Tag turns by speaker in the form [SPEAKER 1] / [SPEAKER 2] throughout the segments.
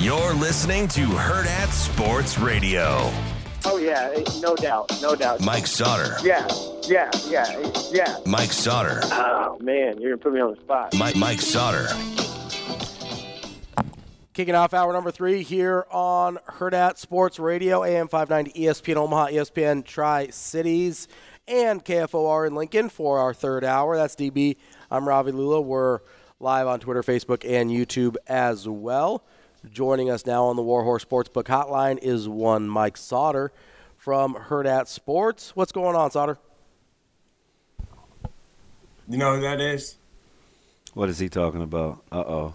[SPEAKER 1] You're listening to Hurrdat Sports Radio.
[SPEAKER 2] Oh yeah, eh, no doubt, no doubt.
[SPEAKER 1] Mike Sautter.
[SPEAKER 2] Yeah, yeah, yeah, yeah.
[SPEAKER 1] Mike Sautter.
[SPEAKER 2] Oh man, you're gonna put me on the spot.
[SPEAKER 1] Mike Mike Sautter.
[SPEAKER 3] Kicking off hour number three here on Hurrdat Sports Radio, AM 590 ESPN Omaha, ESPN Tri Cities, and KFOR in Lincoln for our third hour. That's DB. I'm Ravi Lulla. We're live on Twitter, Facebook, and YouTube as well. Joining us now on the Warhorse Sportsbook Hotline is one Mike Sautter from Hurrdat Sports. What's going on, Sautter?
[SPEAKER 4] You know who that is?
[SPEAKER 5] What is he talking about? Uh oh.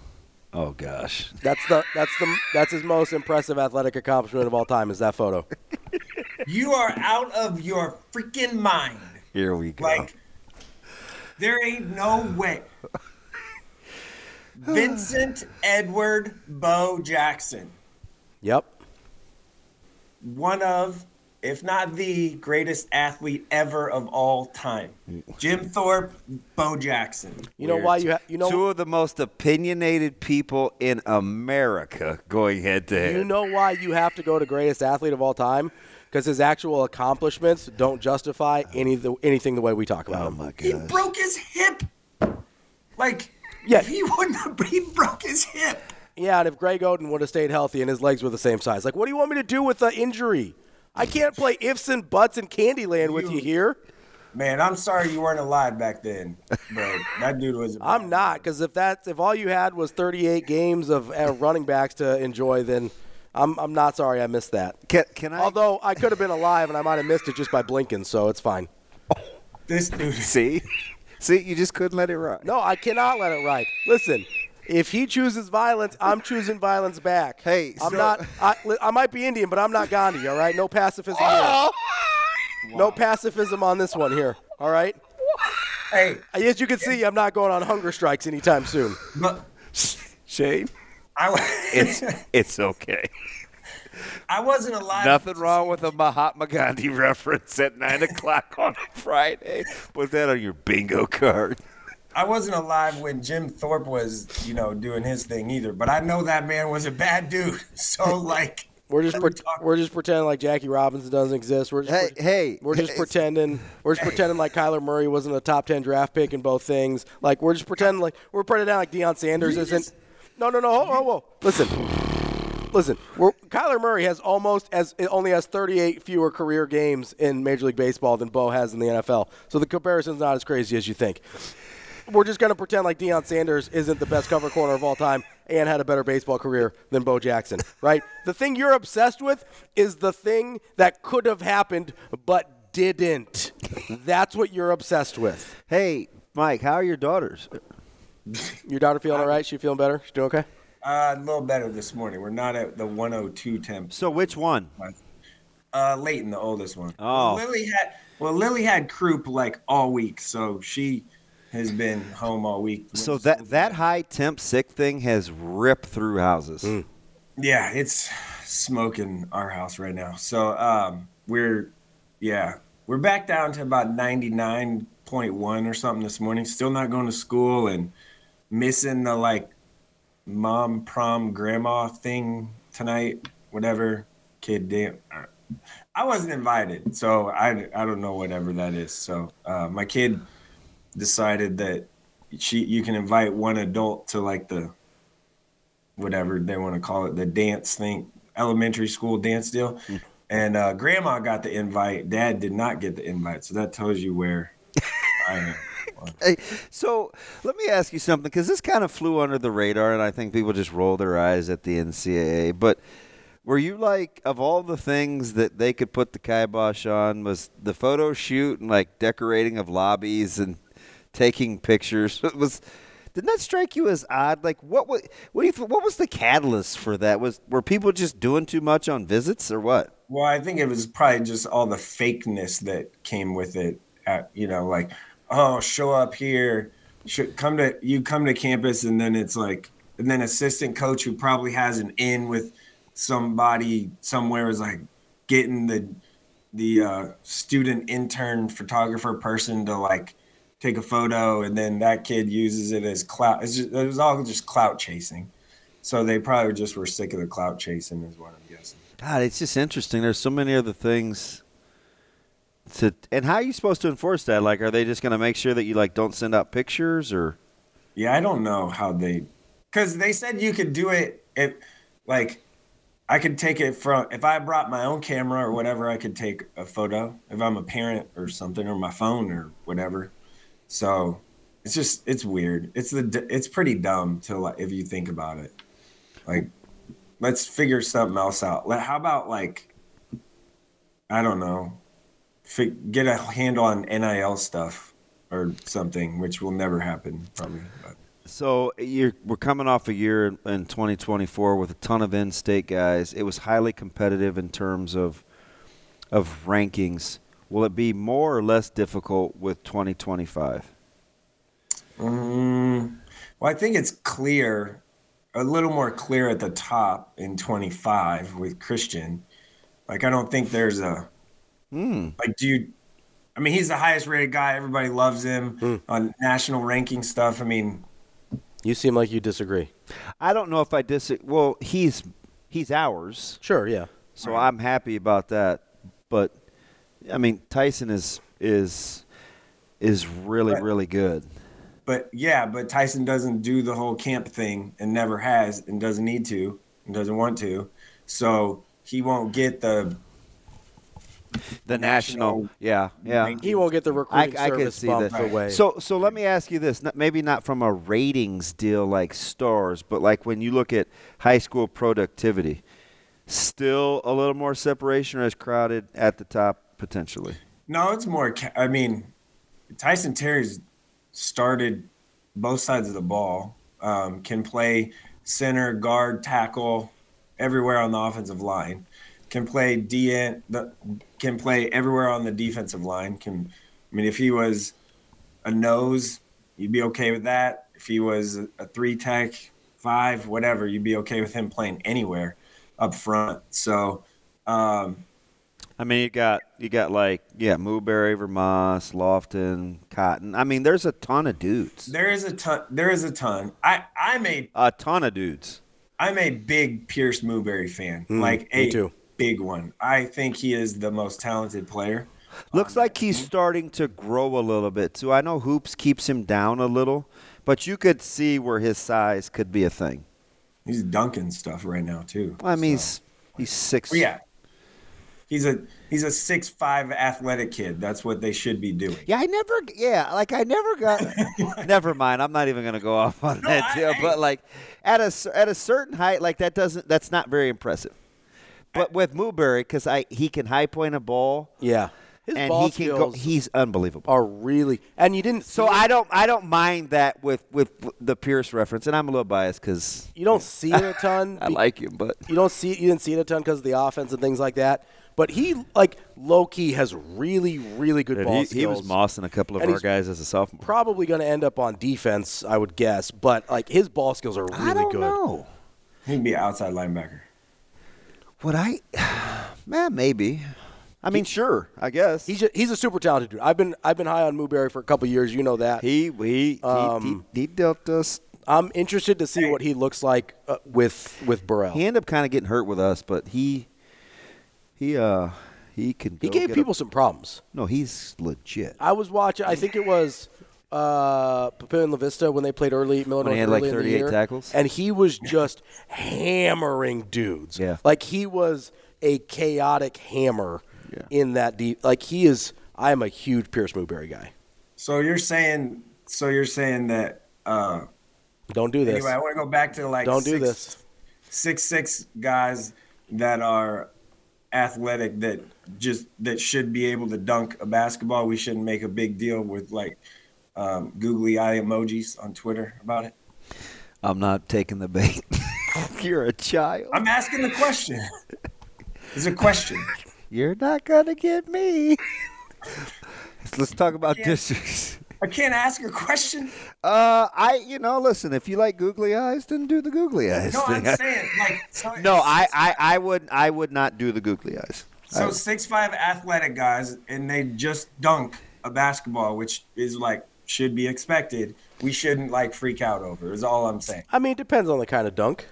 [SPEAKER 5] Oh gosh.
[SPEAKER 3] That's the that's the that's his most impressive athletic accomplishment of all time. Is that photo?
[SPEAKER 4] You are out of your freaking mind.
[SPEAKER 5] Here we go.
[SPEAKER 4] Like, there ain't no way. Vincent Edward Bo Jackson,
[SPEAKER 3] Yep.
[SPEAKER 4] one of, if not the greatest athlete ever of all time. Jim Thorpe, Bo Jackson.
[SPEAKER 3] You know why you ha- you know
[SPEAKER 5] two of the most opinionated people in America going head to head.
[SPEAKER 3] You know why you have to go to greatest athlete of all time? Because his actual accomplishments don't justify any the, anything the way we talk about
[SPEAKER 5] oh
[SPEAKER 3] him.
[SPEAKER 5] my
[SPEAKER 4] He broke his hip. Like,
[SPEAKER 3] Yeah.
[SPEAKER 4] if he wouldn't have, he broke his hip.
[SPEAKER 3] Yeah, and if Greg Oden would have stayed healthy and his legs were the same size, like, what do you want me to do with the injury? I can't play ifs and buts in Candyland with you here.
[SPEAKER 4] Man, I'm sorry you weren't alive back then, but that dude was. a
[SPEAKER 3] I'm not, because if that's if all you had was 38 games of uh, running backs to enjoy, then I'm I'm not sorry I missed that.
[SPEAKER 5] Can, can I
[SPEAKER 3] Although I could have been alive and I might have missed it just by blinking, so it's fine.
[SPEAKER 4] This dude.
[SPEAKER 5] see? See, you just couldn't let it ride.
[SPEAKER 3] No, I cannot let it ride. Listen, if he chooses violence, I'm choosing violence back.
[SPEAKER 5] Hey,
[SPEAKER 3] I'm
[SPEAKER 5] so-
[SPEAKER 3] not. I, I might be Indian, but I'm not Gandhi. All right, no pacifism here. Oh! No pacifism on this one here. All right.
[SPEAKER 4] Hey,
[SPEAKER 3] As you can see, I'm not going on hunger strikes anytime soon.
[SPEAKER 4] but
[SPEAKER 5] Shane,
[SPEAKER 4] I,
[SPEAKER 5] it's it's okay.
[SPEAKER 4] I wasn't alive.
[SPEAKER 5] Nothing wrong with a Mahatma Gandhi reference at nine o'clock on a Friday. Put that on your bingo card.
[SPEAKER 4] I wasn't alive when Jim Thorpe was, you know, doing his thing either. But I know that man was a bad dude. So like,
[SPEAKER 3] We're just
[SPEAKER 4] what are
[SPEAKER 3] pre-
[SPEAKER 4] we talking-
[SPEAKER 3] we're just pretending like Jackie Robinson doesn't exist. We're just
[SPEAKER 5] Hey,
[SPEAKER 3] pre-
[SPEAKER 5] hey,
[SPEAKER 3] we're just
[SPEAKER 5] hey,
[SPEAKER 3] pretending we're just pretending like Kyler Murray wasn't a top ten draft pick in both things. Like we're just pretending like we're pretending like Deion Sanders
[SPEAKER 4] You
[SPEAKER 3] isn't.
[SPEAKER 4] just-
[SPEAKER 3] no, no, no. Whoa, whoa, whoa. Listen, listen. We're, Kyler Murray has almost as only has 38 fewer career games in Major League Baseball than Bo has in the NFL. So the comparison's not as crazy as you think. We're just going to pretend like Deion Sanders isn't the best cover corner of all time and had a better baseball career than Bo Jackson, right? the thing you're obsessed with is the thing that could have happened but didn't. That's what you're obsessed with.
[SPEAKER 5] Hey, Mike, how are your daughters?
[SPEAKER 3] Your daughter feeling all right? She feeling better? She doing okay?
[SPEAKER 4] Uh, a little better this morning. We're not at the 102 temp.
[SPEAKER 5] So which one?
[SPEAKER 4] Uh, Leighton, the oldest one.
[SPEAKER 5] Oh.
[SPEAKER 4] Well, Lily had well, Lily had croup like all week, so she has been home all week.
[SPEAKER 5] So that that high temp sick thing has ripped through houses.
[SPEAKER 4] Yeah, it's smoking our house right now. So um, we're, yeah, we're back down to about 99.1 or something this morning. Still not going to school and missing the like mom prom grandma thing tonight, whatever kid did. I wasn't invited, so I, I don't know whatever that is. So uh, my kid decided that she you can invite one adult to like the whatever they want to call it the dance thing elementary school dance deal and uh, grandma got the invite dad did not get the invite so that tells you where i am
[SPEAKER 5] Hey, so let me ask you something because this kind of flew under the radar, and I think people just roll their eyes at the NCAA. But were you like, of all the things that they could put the kibosh on, was the photo shoot and like decorating of lobbies and taking pictures? Was didn't that strike you as odd? Like, what was what do you th- what was the catalyst for that? Was were people just doing too much on visits or what?
[SPEAKER 4] well i think it was probably just all the fakeness that came with it at, you know like oh show up here should come to you come to campus and then it's like and then assistant coach who probably has an in with somebody somewhere is like getting the the uh, student intern photographer person to like take a photo and then that kid uses it as clout it's just, it was all just clout chasing so they probably just were sick of the clout chasing is what i'm guessing
[SPEAKER 5] God, it's just interesting. There's so many other things to, and how are you supposed to enforce that? Like, are they just going to make sure that you like don't send out pictures or?
[SPEAKER 4] Yeah, I don't know how they, because they said you could do it if, like, I could take it from if I brought my own camera or whatever. I could take a photo if I'm a parent or something, or my phone or whatever. So it's just it's weird. It's the it's pretty dumb to like if you think about it. Like, let's figure something else out. How about like, I don't know, get a handle on NIL stuff or something, which will never happen probably. But.
[SPEAKER 5] So you're, we're coming off a year in, in 2024 with a ton of in-state guys. It was highly competitive in terms of of rankings. Will it be more or less difficult with 2025?
[SPEAKER 4] Mm, well, I think it's clear, a little more clear at the top in 25 with Christian. Like, I don't think there's a, Mm. like, do you, I mean, he's the highest rated guy. Everybody loves him hmm. on national ranking stuff. I mean,
[SPEAKER 3] You seem like you disagree.
[SPEAKER 5] I don't know if I disagree. Well, he's he's ours,
[SPEAKER 3] Sure, yeah.
[SPEAKER 5] so I'm happy about that. But I mean, Tyson is is is really
[SPEAKER 4] Right.
[SPEAKER 5] really good.
[SPEAKER 4] but yeah, but Tyson doesn't do the whole camp thing and never has and doesn't need to and doesn't want to. So he won't get the,
[SPEAKER 5] The national,
[SPEAKER 4] National
[SPEAKER 5] yeah, yeah.
[SPEAKER 3] He won't get the
[SPEAKER 5] I,
[SPEAKER 3] recruiting
[SPEAKER 5] I can
[SPEAKER 3] service
[SPEAKER 5] see
[SPEAKER 3] bump
[SPEAKER 5] that.
[SPEAKER 3] away.
[SPEAKER 5] So, so let me ask you this: not- maybe not from a ratings deal like stars, but like when you look at high school productivity, still a little more separation, or as crowded at the top potentially.
[SPEAKER 4] No, it's more. I mean, Tyson Terry's started both sides of the ball. Um, can play center, guard, tackle, everywhere on the offensive line. Can play DN. Can play everywhere on the defensive line. Can I mean if he was a nose, you'd be okay with that. If he was a, a three tech, five, whatever, you'd be okay with him playing anywhere up front. So. Um,
[SPEAKER 5] I mean, you got you got like yeah, Mooberry, Vermoss, Lofton, Cotton. I mean, there's a ton of dudes,
[SPEAKER 4] There is a ton. There is a ton. I I'm a
[SPEAKER 5] a ton of dudes.
[SPEAKER 4] I'm a big Pierce Mooberry fan. like
[SPEAKER 3] me
[SPEAKER 4] a
[SPEAKER 3] too.
[SPEAKER 4] Big one. I think he is the most talented player.
[SPEAKER 5] Looks um, like he's starting to grow a little bit too. I know hoops keeps him down a little, but you could see where his size could be a thing.
[SPEAKER 4] He's dunking stuff right now too.
[SPEAKER 5] Well, I mean,
[SPEAKER 4] so.
[SPEAKER 5] he's he's six.
[SPEAKER 4] But yeah. He's a he's a six five athletic kid. That's what they should be doing.
[SPEAKER 5] Yeah, I never. Yeah, like I never got. never mind. I'm not even gonna go off on
[SPEAKER 4] No,
[SPEAKER 5] that
[SPEAKER 4] I-
[SPEAKER 5] deal.
[SPEAKER 4] I-
[SPEAKER 5] but like, at a at a certain height, like that doesn't. That's not very impressive. But with Mooberry, because I he can high point a ball
[SPEAKER 3] yeah, his
[SPEAKER 5] and
[SPEAKER 3] ball
[SPEAKER 5] he can go.
[SPEAKER 3] skills
[SPEAKER 5] He's unbelievable.
[SPEAKER 3] are really. And you didn't.
[SPEAKER 5] So
[SPEAKER 3] see
[SPEAKER 5] I don't I don't mind that with with the Pierce reference, and I'm a little biased because
[SPEAKER 3] You don't see it a ton.
[SPEAKER 5] I
[SPEAKER 3] be-
[SPEAKER 5] like him, but
[SPEAKER 3] You don't see. You didn't see it a ton because of the offense and things like that. But he, like low key, has really, really good ball
[SPEAKER 5] he,
[SPEAKER 3] skills.
[SPEAKER 5] he was mossing a couple of
[SPEAKER 3] And
[SPEAKER 5] our
[SPEAKER 3] he's
[SPEAKER 5] guys as a sophomore.
[SPEAKER 3] Probably going to end up on defense, I would guess. But like his ball skills are really
[SPEAKER 5] I don't
[SPEAKER 3] good.
[SPEAKER 5] know.
[SPEAKER 4] He'd be an outside linebacker.
[SPEAKER 5] Would I? Man, maybe. I mean, sure. I guess
[SPEAKER 3] He's a, he's a super talented dude. I've been I've been high on Mooberry for a couple years. You know that.
[SPEAKER 5] he he,
[SPEAKER 3] Um,
[SPEAKER 5] he he dealt us.
[SPEAKER 3] I'm interested to see what he looks like uh, with with Burrell.
[SPEAKER 5] He ended up kind of getting hurt with us, but he he uh he can.
[SPEAKER 3] He gave people
[SPEAKER 5] a-
[SPEAKER 3] some problems.
[SPEAKER 5] no, he's legit.
[SPEAKER 3] I was watching. I think it was uh, Papillion La Vista when they played early Miller
[SPEAKER 5] When he had, like,
[SPEAKER 3] early in
[SPEAKER 5] 38
[SPEAKER 3] year,
[SPEAKER 5] tackles?
[SPEAKER 3] and he was just hammering dudes.
[SPEAKER 5] Yeah.
[SPEAKER 3] like he was a chaotic hammer
[SPEAKER 5] Yeah.
[SPEAKER 3] in that deep. Like he is. I am a huge Pierce Mooberry guy.
[SPEAKER 4] So you're saying, so you're saying that. Uh,
[SPEAKER 3] Don't do this.
[SPEAKER 4] anyway, I want to go back to like
[SPEAKER 3] Don't do this.
[SPEAKER 4] six six guys that are athletic that just that should be able to dunk a basketball. We shouldn't make a big deal with like um, googly eye emojis on Twitter about it.
[SPEAKER 5] I'm not taking the bait. You're a child.
[SPEAKER 4] I'm asking the question. It's a question.
[SPEAKER 5] You're not gonna get me. Let's talk about districts.
[SPEAKER 4] I can't ask a question.
[SPEAKER 5] Uh, I you know listen. If you like googly eyes, then do the googly eyes
[SPEAKER 4] No, I'm saying like so
[SPEAKER 5] no, I, I I would I would not do the googly eyes.
[SPEAKER 4] So six five athletic guys, and they just dunk a basketball, which is like should be expected. We shouldn't like freak out over. Is all I'm saying.
[SPEAKER 3] I mean, it depends on the kind of dunk.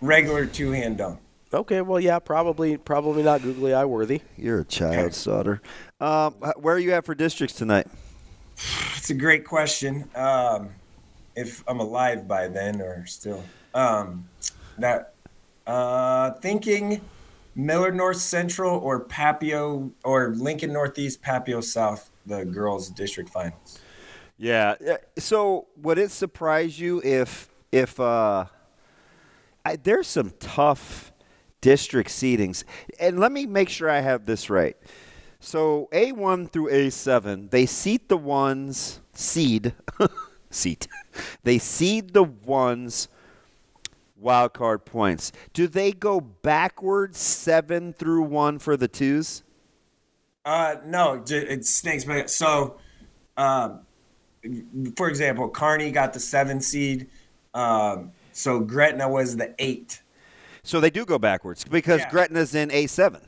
[SPEAKER 4] Regular two hand dunk.
[SPEAKER 3] Okay, well, yeah, probably probably not googly eye worthy.
[SPEAKER 5] You're a child, Sautter. Um, where are you at for districts tonight?
[SPEAKER 4] It's a great question. Um, if I'm alive by then or still, um, that uh, thinking Millard North Central or Papio or Lincoln Northeast Papio South, the girls district finals.
[SPEAKER 5] Yeah. So would it surprise you if if uh, I, there's some tough district seedings, and let me make sure I have this right. So A1 through A7, they seat the ones seed seat. They seed the ones wild card points. Do they go backwards seven through one for the twos?
[SPEAKER 4] Uh, no, it stinks. But so, um, for example, Kearney got the seven seed. Um, so Gretna was the eight.
[SPEAKER 5] So they do go backwards because
[SPEAKER 4] Yeah.
[SPEAKER 5] Gretna's in A7.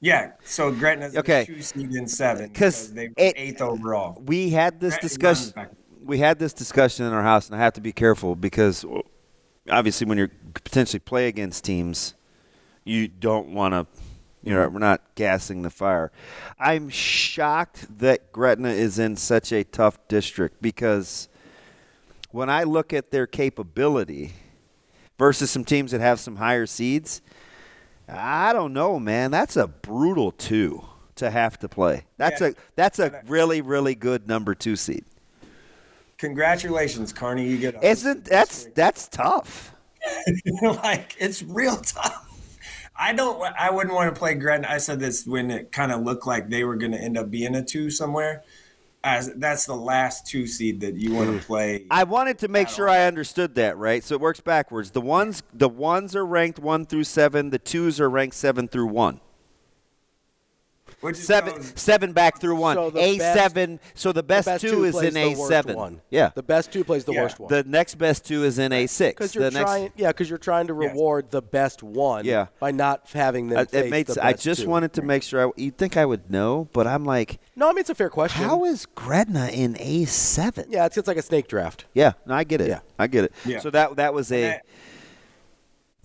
[SPEAKER 4] Yeah, so Gretna's
[SPEAKER 5] Okay.
[SPEAKER 4] two seed in seven because they were
[SPEAKER 5] it-
[SPEAKER 4] eighth overall.
[SPEAKER 5] we had this
[SPEAKER 4] Gretna
[SPEAKER 5] discussion. We had this discussion in our house, and I have to be careful because obviously, when you're potentially play against teams, you don't want to. You know, we're not gassing the fire. I'm shocked that Gretna is in such a tough district because when I look at their capability versus some teams that have some higher seeds, I don't know, man. That's a brutal two to have to play. That's
[SPEAKER 4] Yeah.
[SPEAKER 5] a that's a really really good number two seed.
[SPEAKER 4] Congratulations, Kearney. You get
[SPEAKER 5] Isn't that's that's tough?
[SPEAKER 4] like it's real tough. I don't. I wouldn't want to play Gretna. I said this when it kind of looked like they were going to end up being a two somewhere. As that's the last two seed that you want to hmm. play.
[SPEAKER 5] I wanted to make sure I understood that, right? So it works backwards. The ones the ones are ranked one through seven. The twos are ranked seven through one.
[SPEAKER 4] Which
[SPEAKER 5] Seven
[SPEAKER 4] those-
[SPEAKER 5] seven back through one.
[SPEAKER 3] So
[SPEAKER 5] A
[SPEAKER 3] best-
[SPEAKER 5] seven. So the best,
[SPEAKER 3] the best
[SPEAKER 5] two, is in a seven.
[SPEAKER 3] One.
[SPEAKER 5] Yeah.
[SPEAKER 3] the best two plays the
[SPEAKER 4] Yeah.
[SPEAKER 3] worst one.
[SPEAKER 5] The next best two is in A six.
[SPEAKER 3] Because you're
[SPEAKER 5] the next,
[SPEAKER 3] trying, yeah, because you're trying to
[SPEAKER 4] Yes.
[SPEAKER 3] reward the best one.
[SPEAKER 5] Yeah.
[SPEAKER 3] by not having them.
[SPEAKER 5] I, it made,
[SPEAKER 3] the
[SPEAKER 5] I just
[SPEAKER 3] two.
[SPEAKER 5] wanted to make sure. I, you'd think I would know, but I'm like,
[SPEAKER 3] No, I mean it's a fair question.
[SPEAKER 5] how is Gretna in A seven?
[SPEAKER 3] Yeah, it's, it's like a snake draft.
[SPEAKER 5] Yeah, no, I get it.
[SPEAKER 3] Yeah.
[SPEAKER 5] I get it.
[SPEAKER 4] Yeah.
[SPEAKER 5] So that that was a
[SPEAKER 4] And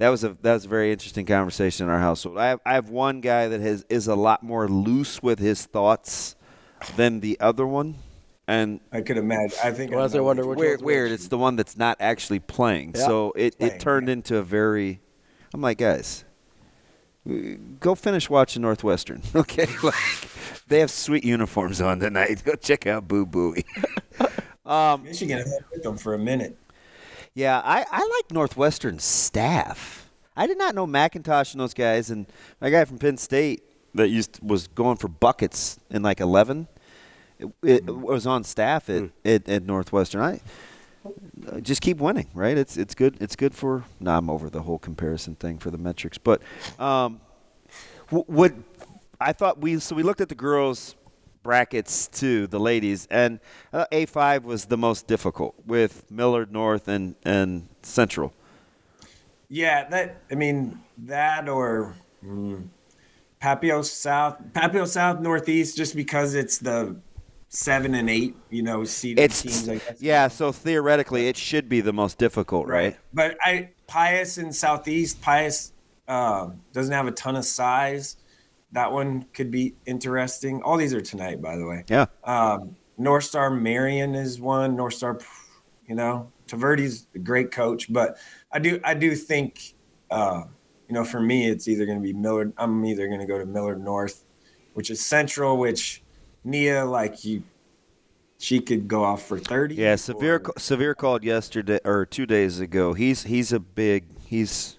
[SPEAKER 5] that was a that was a very interesting conversation in our household. I have I have one guy that has is a lot more loose with his thoughts than the other one, and
[SPEAKER 4] I, I could imagine. I think.
[SPEAKER 3] Well,
[SPEAKER 4] I
[SPEAKER 3] I wonder
[SPEAKER 4] which
[SPEAKER 3] which
[SPEAKER 5] weird,
[SPEAKER 3] one's
[SPEAKER 5] weird. It's the one that's not actually playing.
[SPEAKER 3] Yeah.
[SPEAKER 5] So it,
[SPEAKER 4] Playing,
[SPEAKER 5] it turned
[SPEAKER 4] yeah.
[SPEAKER 5] into a very. I'm like, guys, go finish watching Northwestern. Okay, like they have sweet uniforms on tonight. Go check out Boo Buie.
[SPEAKER 4] Um, Michigan held with them for a minute.
[SPEAKER 5] Yeah, I, I like Northwestern staff. I did not know McIntosh and those guys, and my guy from Penn State that used was going for buckets in like eleven. It, it was on staff at, at, at Northwestern. I uh, just keep winning, right? It's it's good. It's good for. Nah, I'm over the whole comparison thing for the metrics, but um, w- would I thought we so we looked at the girls brackets to the ladies, and uh, A5 was the most difficult with Millard North and and Central.
[SPEAKER 4] Yeah, that I mean that or mm, Papio South, Papio South Northeast, just because it's the seven and eight, you know, seeded
[SPEAKER 5] It's
[SPEAKER 4] teams. I guess.
[SPEAKER 5] yeah. So theoretically, it should be the most difficult, right?
[SPEAKER 4] But I Pius in Southeast, Pius um, doesn't have a ton of size. That one could be interesting. All these are tonight, by the way.
[SPEAKER 5] Yeah.
[SPEAKER 4] Um, North Star Marion is one. North Star, you know, Taverdi's a great coach, but I do I do think, uh, you know, for me, it's either going to be Millard. I'm either going to go to Millard North, which is Central, which Nia like you, she could go off for thirty.
[SPEAKER 5] Yeah, severe
[SPEAKER 4] or-
[SPEAKER 5] severe called yesterday or two days ago. He's he's a big he's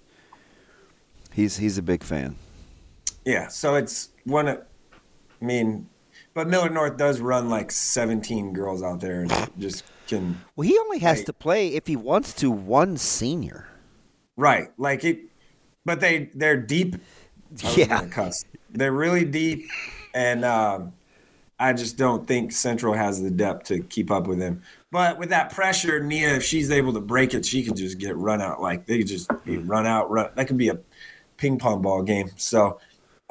[SPEAKER 5] he's he's a big fan.
[SPEAKER 4] Yeah, so it's one of, I mean, but Millard North does run like 17 girls out there and just can,
[SPEAKER 5] Well, he only has
[SPEAKER 4] Right.
[SPEAKER 5] to play if he wants to one senior.
[SPEAKER 4] right, like it, but they, they're deep.
[SPEAKER 5] Yeah.
[SPEAKER 4] cuss. They're really deep, and um, I just don't think Central has the depth to keep up with them. But with that pressure, Nia, if she's able to break it, she can just get run out. Like they could just be run out, run. That could be a ping pong ball game. So,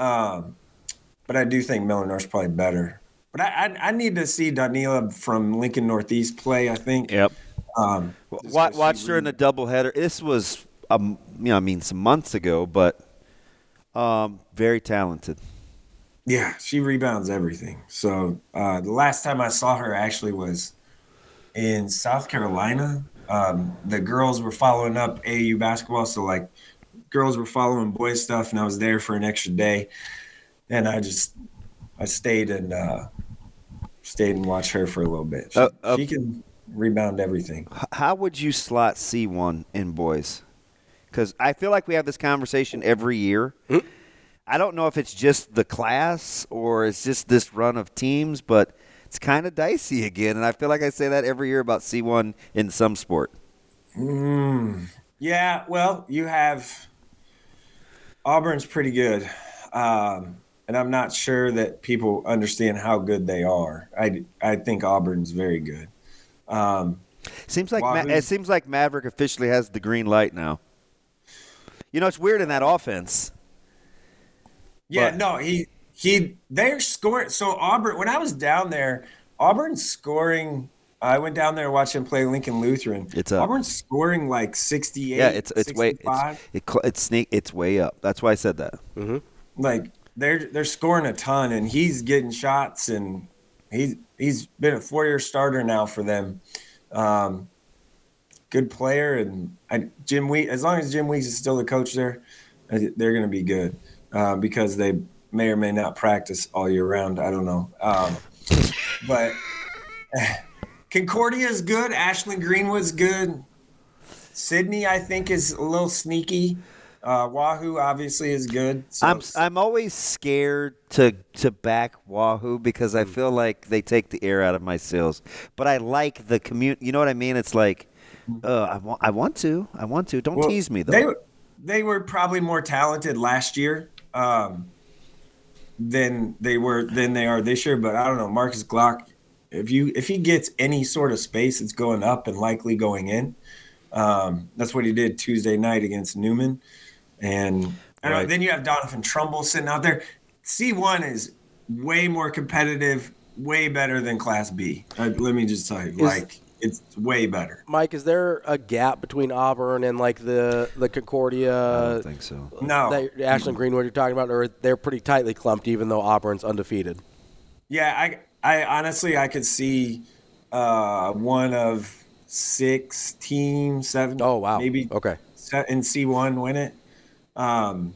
[SPEAKER 4] um, but I do think Millard North's probably better. But I, I, I need to see Danila from Lincoln Northeast play. I think.
[SPEAKER 5] Yep.
[SPEAKER 4] Um, just
[SPEAKER 5] Wa-
[SPEAKER 4] 'cause she
[SPEAKER 5] watched her in the doubleheader. This was um you know I mean some months ago, but um very talented.
[SPEAKER 4] Yeah, she rebounds everything. So uh, the last time I saw her actually was in South Carolina. Um, the girls were following up AU basketball, so like girls were following boys stuff, and I was there for an extra day. And I just I stayed and uh, stayed and watched her for a little bit. She,
[SPEAKER 5] Uh, uh,
[SPEAKER 4] she can rebound everything.
[SPEAKER 5] How would you slot C1 in boys? Because I feel like we have this conversation every year. I don't know if it's just the class or it's just this run of teams, but it's kind of dicey again. And I feel like I say that every year about C1 in some sport.
[SPEAKER 4] Mm, yeah, well, you have Auburn's pretty good, um, and I'm not sure that people understand how good they are. I I think Auburn's very good. Um,
[SPEAKER 5] Seems like Ma- it seems like Maverick officially has the green light now. You know, it's weird in that offense.
[SPEAKER 4] yeah,
[SPEAKER 5] But-
[SPEAKER 4] no, he he they're scoring. So Auburn, when I was down there, Auburn's scoring. I went down there and watched him play Lincoln Lutheran.
[SPEAKER 5] It's up.
[SPEAKER 4] Auburn's scoring like 68.
[SPEAKER 5] Yeah, it's it's way
[SPEAKER 4] 65.
[SPEAKER 5] it's it, cl- it's sneak it's way up. That's why I said that.
[SPEAKER 4] like they're they're scoring a ton and he's getting shots and he's he's been a four year starter now for them. Um, good player and I, Jim Weeks as long as Jim Weeks is still the coach there, they're going to be good uh, because they may or may not practice all year round. I don't know, um, but Concordia is good. Ashland Greenwood's good. Sidney, I think, is a little sneaky. Uh, Wahoo obviously is good. So
[SPEAKER 5] I'm I'm always scared to to back Wahoo because
[SPEAKER 4] Hmm.
[SPEAKER 5] I feel like they take the air out of my sails. But I like the commute. You know what I mean? It's like, uh, I want I want to I want to. Don't
[SPEAKER 4] Hmm. Well,
[SPEAKER 5] tease me though.
[SPEAKER 4] They were- they were probably more talented last year um, than they were than they are this year. But I don't know, Marcus Glock. If you if he gets any sort of space, it's going up and likely going in. Um, that's what he did Tuesday night against Newman, and I don't know, then you have Donovan Trumbull sitting out there. C one is way more competitive, way better than Class B. Uh, let me just tell you, like it's way better.
[SPEAKER 3] Mike, is there a gap between Auburn and like the the Concordia?
[SPEAKER 5] I don't think so.
[SPEAKER 4] No.
[SPEAKER 3] that Ashland Greenwood you're talking about, or they're pretty tightly clumped, even though Auburn's undefeated.
[SPEAKER 4] Yeah, I I honestly I could see uh, one of six teams, seven.
[SPEAKER 3] Oh wow,
[SPEAKER 4] maybe
[SPEAKER 3] okay.
[SPEAKER 4] se- in C one win it. Um,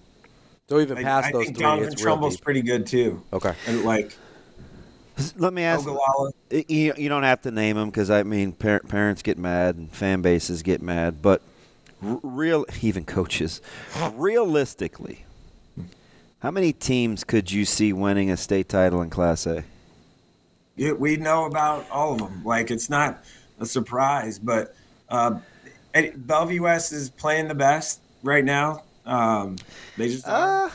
[SPEAKER 3] So even
[SPEAKER 4] I,
[SPEAKER 3] past
[SPEAKER 4] I
[SPEAKER 3] those
[SPEAKER 4] think
[SPEAKER 3] three,
[SPEAKER 4] Donovan
[SPEAKER 3] it's real
[SPEAKER 4] Trumbull's pretty good too.
[SPEAKER 3] Okay.
[SPEAKER 4] And like
[SPEAKER 5] Let me ask.
[SPEAKER 4] Ogallala.
[SPEAKER 5] You, you don't have to name them because I mean par- parents get mad and fan bases get mad, but r- real even coaches. Realistically, how many teams could you see winning a state title in Class A?
[SPEAKER 4] Yeah, we know about all of them. Like it's not a surprise, but uh, and Bellevue West is playing the best right now. Um, they just.
[SPEAKER 5] Uh,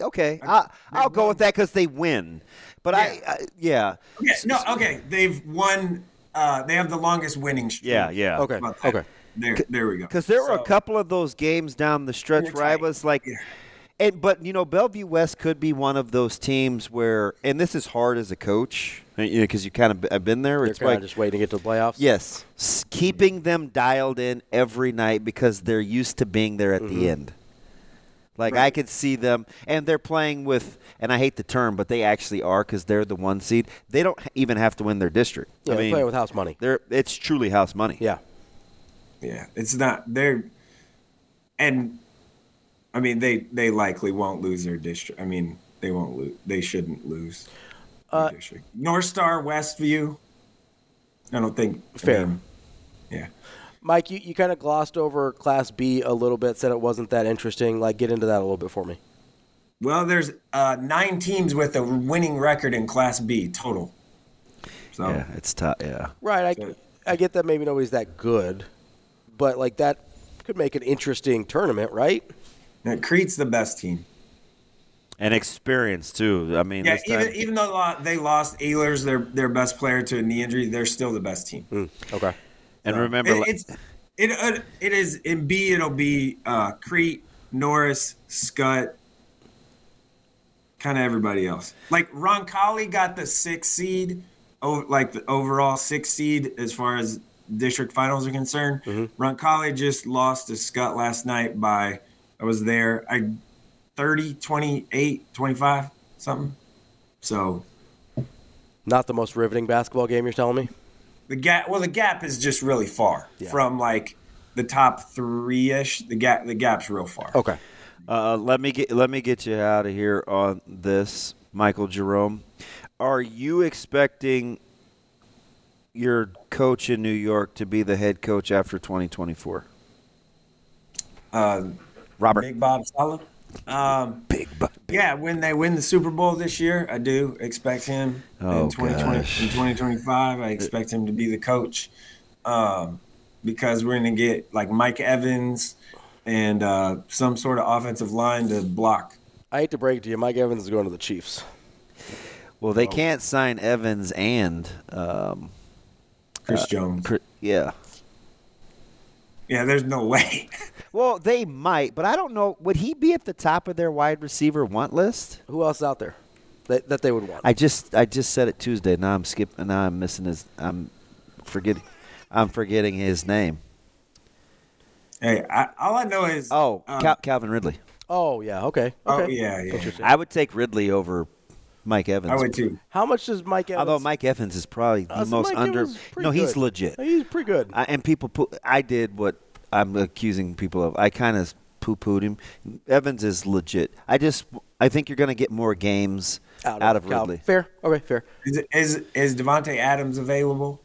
[SPEAKER 5] okay, I, I'll go with that because they win. But I, I, yeah,
[SPEAKER 4] Okay, no, okay. They've won. Uh, they have the longest winning streak.
[SPEAKER 5] yeah, yeah.
[SPEAKER 3] Okay, okay.
[SPEAKER 4] There, there we go.
[SPEAKER 5] Because there were a couple of those games down the stretch
[SPEAKER 4] They're
[SPEAKER 5] where I was like,
[SPEAKER 4] Yeah.
[SPEAKER 5] And but you know Bellevue West could be one of those teams where, and this is hard as a coach, because you, know, 'cause you kind of have been there.
[SPEAKER 3] They're
[SPEAKER 5] It's
[SPEAKER 3] kind
[SPEAKER 5] like
[SPEAKER 3] of just waiting to get to the playoffs.
[SPEAKER 5] yes, keeping them dialed in every night because they're used to being there at
[SPEAKER 3] Mm-hmm.
[SPEAKER 5] the end. Like I could see them, and they're playing with, and I hate the term, but they actually are because they're the one seed. They don't even have to win their district.
[SPEAKER 3] Yeah,
[SPEAKER 5] I
[SPEAKER 3] they're
[SPEAKER 5] mean,
[SPEAKER 3] playing with house money.
[SPEAKER 5] they're it's truly house money.
[SPEAKER 3] Yeah.
[SPEAKER 4] Yeah, it's not they're and I mean they they likely won't lose their district. I mean they won't lose. They shouldn't lose. their
[SPEAKER 3] Uh,
[SPEAKER 4] district. North Star Westview. I don't think I
[SPEAKER 3] Fair.
[SPEAKER 4] mean, yeah.
[SPEAKER 3] Mike, you, you kind of glossed over Class B a little bit, said it wasn't that interesting. Like, get into that a little bit for me.
[SPEAKER 4] Well, there's uh, nine teams with a winning record in Class B total. So
[SPEAKER 5] Yeah, it's tough. Yeah.
[SPEAKER 3] Right.
[SPEAKER 4] So-
[SPEAKER 3] I, I get that maybe nobody's that good, but like that could make an interesting tournament, right?
[SPEAKER 4] Now, Crete's the best team.
[SPEAKER 5] And experience too. I mean,
[SPEAKER 4] Yeah,
[SPEAKER 5] this time-
[SPEAKER 4] even even though they lost Ehlers, their their best player to a knee injury, they're still the best team.
[SPEAKER 3] Okay.
[SPEAKER 5] and
[SPEAKER 4] So,
[SPEAKER 5] remember,
[SPEAKER 4] it, it's it uh, it is in B. It'll be uh, Crete, Norris, Scott, kind of everybody else. Like Roncalli got the sixth seed, oh, like the overall sixth seed as far as district finals are concerned. Roncalli just lost to Scott last night by I was there. I 30, 28, 25, something. So
[SPEAKER 3] Not the most riveting basketball game, you're telling me?
[SPEAKER 4] the gap well the gap is just really far
[SPEAKER 3] Yeah.
[SPEAKER 4] from like the top three ish. The gap the gap's real far.
[SPEAKER 3] Okay.
[SPEAKER 5] uh, let me get let me get you out of here on this, Michael Jerome. Are you expecting your coach in New York to be the head coach after 2024?
[SPEAKER 4] Uh,
[SPEAKER 5] Robert.
[SPEAKER 4] Big Bob Saleh. Um,
[SPEAKER 5] Big Bob.
[SPEAKER 4] yeah, when they win the Super Bowl this year, I do expect him
[SPEAKER 5] Oh,
[SPEAKER 4] in 2020
[SPEAKER 5] gosh.
[SPEAKER 4] in 2025. I expect him to be the coach um, because we're going to get like Mike Evans and uh, some sort of offensive line to block.
[SPEAKER 3] I hate to break it to you, Mike Evans is going to the Chiefs.
[SPEAKER 5] Well, they can't sign Evans and um,
[SPEAKER 4] Chris Jones.
[SPEAKER 5] Cr- yeah.
[SPEAKER 4] Yeah, there's no way.
[SPEAKER 5] Well, they might, but I don't know. Would he be at the top of their wide receiver want list?
[SPEAKER 3] Who else is out there that, that they would want?
[SPEAKER 5] I just I just said it Tuesday. Now I'm skipping. Now I'm missing his. I'm forgetting. I'm forgetting his name.
[SPEAKER 4] hey, I, all I know is
[SPEAKER 5] Oh,
[SPEAKER 4] um,
[SPEAKER 5] Cal- Calvin Ridley.
[SPEAKER 3] oh, yeah. Okay.
[SPEAKER 4] oh
[SPEAKER 3] okay.
[SPEAKER 4] yeah, yeah.
[SPEAKER 5] I would take Ridley over Mike Evans.
[SPEAKER 4] I would too.
[SPEAKER 3] How much does Mike Evans?
[SPEAKER 5] Although Mike Evans is probably the
[SPEAKER 3] Uh, so
[SPEAKER 5] most
[SPEAKER 3] Mike
[SPEAKER 5] under.
[SPEAKER 3] Evans is pretty
[SPEAKER 5] No, he's
[SPEAKER 3] good.
[SPEAKER 5] legit.
[SPEAKER 3] He's pretty good.
[SPEAKER 5] I, and people, put, I did what I'm accusing people of. I kind of poo-pooed him. Evans is legit. I just, I think you're going to get more games out, of
[SPEAKER 3] Cal-
[SPEAKER 5] Ridley.
[SPEAKER 3] Fair. Okay, fair.
[SPEAKER 4] Is is, is Davante Adams available?